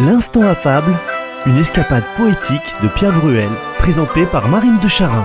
L'instant affable, une escapade poétique de Pierre Bruel, présentée par Marine de Charin.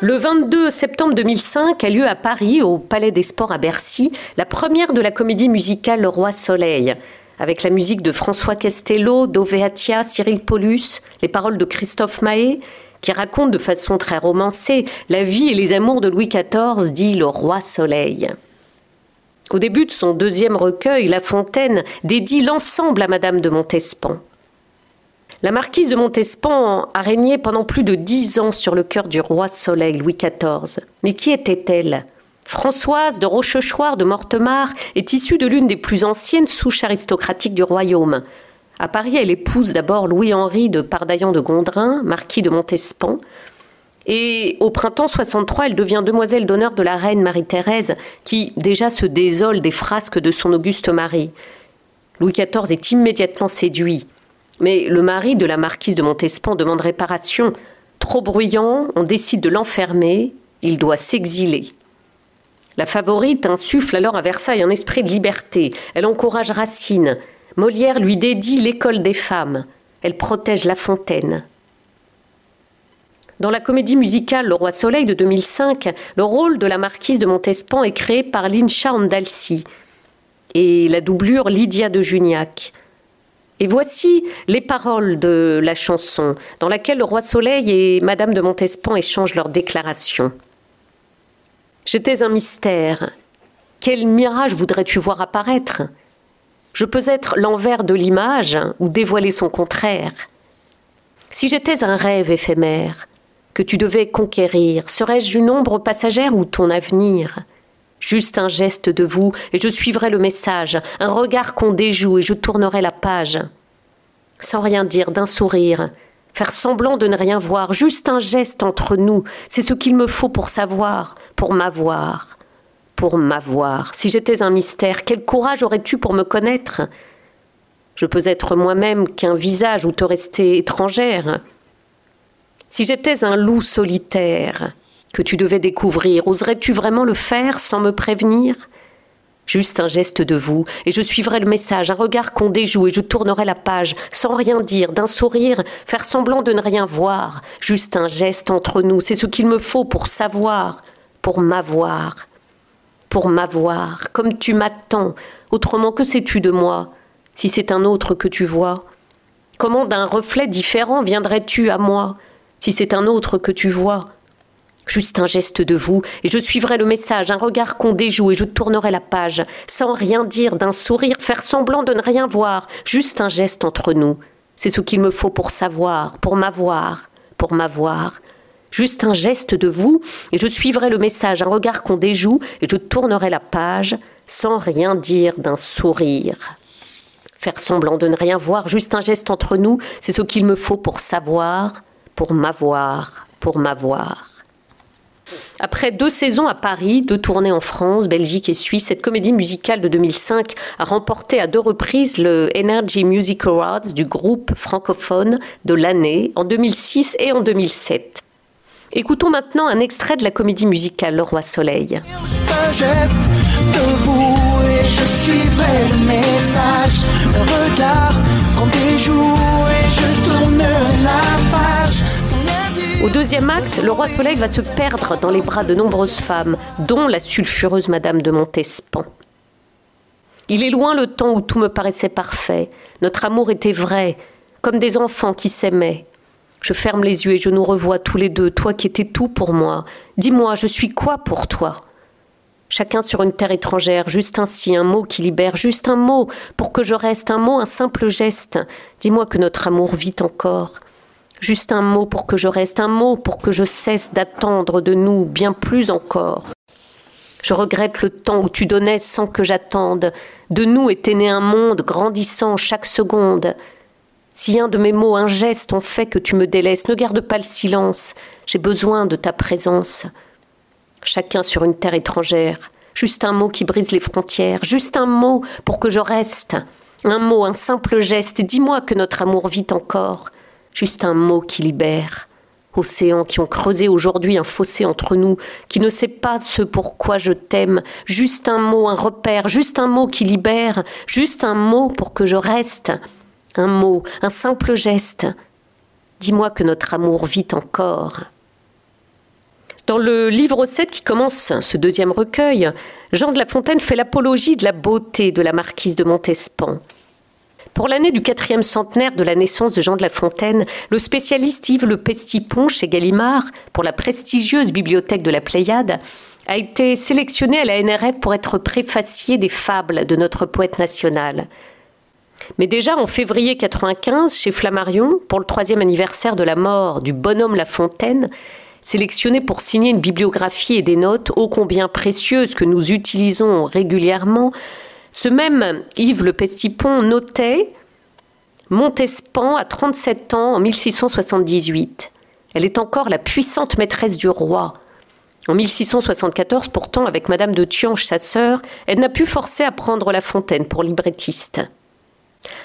Le 22 septembre 2005 a lieu à Paris, au Palais des Sports à Bercy, la première de la comédie musicale Le Roi Soleil, avec la musique de François Castello, d'Oveatia, Cyril Paulus, les paroles de Christophe Mahé, qui racontent de façon très romancée la vie et les amours de Louis XIV, dit Le Roi Soleil. Au début de son deuxième recueil, La Fontaine dédie l'ensemble à Madame de Montespan. La marquise de Montespan a régné pendant plus de dix ans sur le cœur du roi Soleil Louis XIV. Mais qui était-elle? Françoise de Rochechouart de Mortemart est issue de l'une des plus anciennes souches aristocratiques du royaume. À Paris, elle épouse d'abord Louis-Henri de Pardaillan de Gondrin, marquis de Montespan. Et au printemps 63, elle devient demoiselle d'honneur de la reine Marie-Thérèse, qui déjà se désole des frasques de son auguste mari. Louis XIV est immédiatement séduit. Mais le mari de la marquise de Montespan demande réparation. Trop bruyant, on décide de l'enfermer, il doit s'exiler. La favorite insuffle alors à Versailles un esprit de liberté. Elle encourage Racine. Molière lui dédie l'école des femmes. Elle protège La Fontaine. Dans la comédie musicale Le Roi Soleil de 2005, le rôle de la marquise de Montespan est créé par Lincha Andalsi et la doublure Lydia de Juniac. Et voici les paroles de la chanson, dans laquelle le roi Soleil et Madame de Montespan échangent leurs déclarations. J'étais un mystère. Quel mirage voudrais-tu voir apparaître? Je peux être l'envers de l'image ou dévoiler son contraire. Si j'étais un rêve éphémère que tu devais conquérir, serais-je une ombre passagère ou ton avenir? Juste un geste de vous, et je suivrai le message, un regard qu'on déjoue, et je tournerai la page. Sans rien dire, d'un sourire, faire semblant de ne rien voir, juste un geste entre nous, c'est ce qu'il me faut pour savoir, pour m'avoir, pour m'avoir. Si j'étais un mystère, quel courage aurais-tu pour me connaître? Je peux être moi-même qu'un visage ou te rester étrangère. Si j'étais un loup solitaire, que tu devais découvrir, oserais-tu vraiment le faire sans me prévenir? Juste un geste de vous, et je suivrai le message, un regard qu'on déjoue, et je tournerai la page, sans rien dire, d'un sourire, faire semblant de ne rien voir. Juste un geste entre nous, c'est ce qu'il me faut pour savoir, pour m'avoir, pour m'avoir, comme tu m'attends. Autrement, que sais-tu de moi, si c'est un autre que tu vois? Comment d'un reflet différent viendrais-tu à moi, si c'est un autre que tu vois? Juste un geste de vous, et je suivrai le message, un regard qu'on déjoue, et je tournerai la page, sans rien dire, d'un sourire, faire semblant de ne rien voir, juste un geste entre nous. C'est ce qu'il me faut pour savoir, pour m'avoir, pour m'avoir. Juste un geste de vous, et je suivrai le message, un regard qu'on déjoue, et je tournerai la page, sans rien dire d'un sourire. Faire semblant de ne rien voir, juste un geste entre nous, c'est ce qu'il me faut pour savoir, pour m'avoir, pour m'avoir. Après deux saisons à Paris, deux tournées en France, Belgique et Suisse, cette comédie musicale de 2005 a remporté à deux reprises le Energy Music Awards du groupe francophone de l'année en 2006 et en 2007. Écoutons maintenant un extrait de la comédie musicale Le Roi Soleil. je suivrai le message, le regard et je Au deuxième acte, le roi Soleil va se perdre dans les bras de nombreuses femmes, dont la sulfureuse Madame de Montespan. Il est loin le temps où tout me paraissait parfait. Notre amour était vrai, comme des enfants qui s'aimaient. Je ferme les yeux et je nous revois tous les deux, toi qui étais tout pour moi. Dis-moi, je suis quoi pour toi? Chacun sur une terre étrangère, juste ainsi, un mot qui libère, juste un mot pour que je reste, un mot, un simple geste. Dis-moi que notre amour vit encore. Juste un mot pour que je reste, un mot pour que je cesse d'attendre de nous bien plus encore. Je regrette le temps où tu donnais sans que j'attende. De nous était né un monde grandissant chaque seconde. Si un de mes mots, un geste ont fait que tu me délaisses, ne garde pas le silence. J'ai besoin de ta présence. Chacun sur une terre étrangère. Juste un mot qui brise les frontières. Juste un mot pour que je reste. Un mot, un simple geste. Dis-moi que notre amour vit encore. Juste un mot qui libère. Océans qui ont creusé aujourd'hui un fossé entre nous, qui ne sait pas ce pourquoi je t'aime, juste un mot, un repère, juste un mot qui libère, juste un mot pour que je reste, un mot, un simple geste. Dis-moi que notre amour vit encore. Dans le livre 7 qui commence ce deuxième recueil, Jean de La Fontaine fait l'apologie de la beauté de la marquise de Montespan. Pour l'année du quatrième centenaire de la naissance de Jean de La Fontaine, le spécialiste Yves Le Pestipon chez Gallimard, pour la prestigieuse bibliothèque de la Pléiade, a été sélectionné à la NRF pour être préfacier des fables de notre poète national. Mais déjà en février 95, chez Flammarion, pour le troisième anniversaire de la mort du bonhomme La Fontaine, sélectionné pour signer une bibliographie et des notes ô combien précieuses que nous utilisons régulièrement, ce même Yves Le Pestipon notait Montespan a 37 ans en 1678. Elle est encore la puissante maîtresse du roi. En 1674, pourtant, avec Madame de Thiange, sa sœur, elle n'a pu forcer à prendre La Fontaine pour librettiste.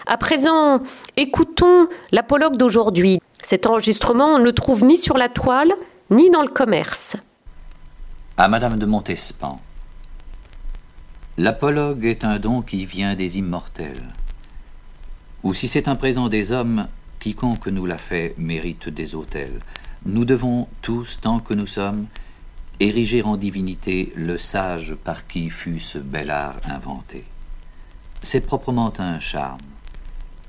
À présent, écoutons l'apologue d'aujourd'hui. Cet enregistrement, on ne le trouve ni sur la toile, ni dans le commerce. À Madame de Montespan. L'apologue est un don qui vient des immortels. Ou si c'est un présent des hommes, quiconque nous l'a fait mérite des autels. Nous devons tous, tant que nous sommes, ériger en divinité le sage par qui fut ce bel art inventé. C'est proprement un charme.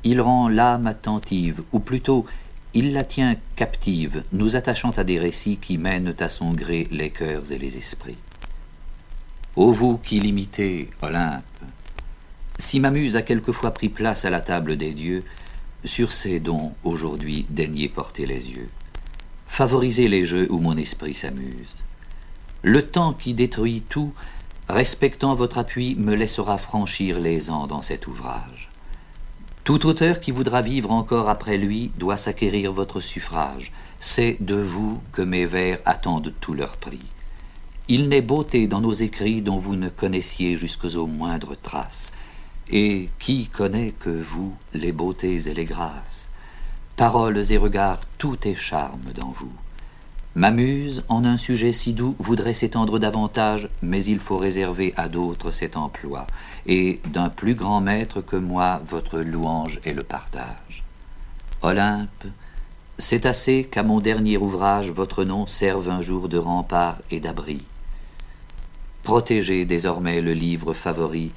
Il rend l'âme attentive, ou plutôt il la tient captive, nous attachant à des récits qui mènent à son gré les cœurs et les esprits. Ô vous qui l'imitez, Olympe, si ma muse a quelquefois pris place à la table des dieux, sur ces dons aujourd'hui daignez porter les yeux. Favorisez les jeux où mon esprit s'amuse. Le temps qui détruit tout, respectant votre appui, me laissera franchir les ans dans cet ouvrage. Tout auteur qui voudra vivre encore après lui doit s'acquérir votre suffrage. C'est de vous que mes vers attendent tout leur prix. Il n'est beauté dans nos écrits dont vous ne connaissiez jusques aux moindres traces. Et qui connaît que vous les beautés et les grâces? Paroles et regards, tout est charme dans vous. Ma muse, en un sujet si doux, voudrait s'étendre davantage, mais il faut réserver à d'autres cet emploi, et d'un plus grand maître que moi votre louange et le partage. Olympe, c'est assez qu'à mon dernier ouvrage votre nom serve un jour de rempart et d'abri. Protégez désormais le livre favori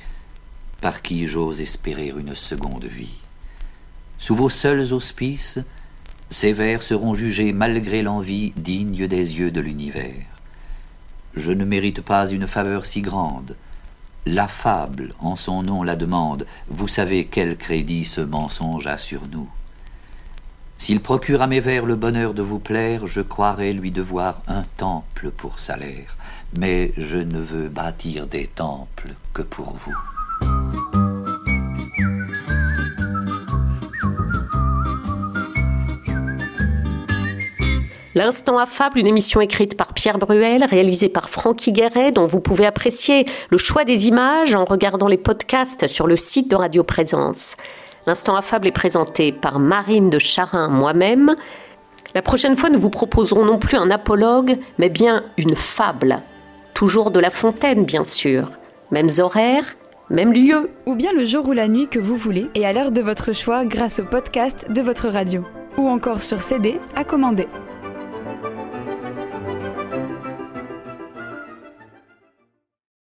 par qui j'ose espérer une seconde vie. Sous vos seuls auspices, ces vers seront jugés malgré l'envie dignes des yeux de l'univers. Je ne mérite pas une faveur si grande. La fable, en son nom, la demande. Vous savez quel crédit ce mensonge a sur nous. S'il procure à mes vers le bonheur de vous plaire, je croirais lui devoir un temple pour salaire mais je ne veux bâtir des temples que pour vous. L'Instant Affable, une émission écrite par Pierre Bruel, réalisée par Francky Guéret, dont vous pouvez apprécier le choix des images en regardant les podcasts sur le site de Radio Présence. L'Instant Affable est présenté par Marine de Charin, moi-même. La prochaine fois, nous vous proposerons non plus un apologue, mais bien une fable toujours de La Fontaine bien sûr. Mêmes horaires, même lieu. Ou bien le jour ou la nuit que vous voulez et à l'heure de votre choix grâce au podcast de votre radio. Ou encore sur CD à commander.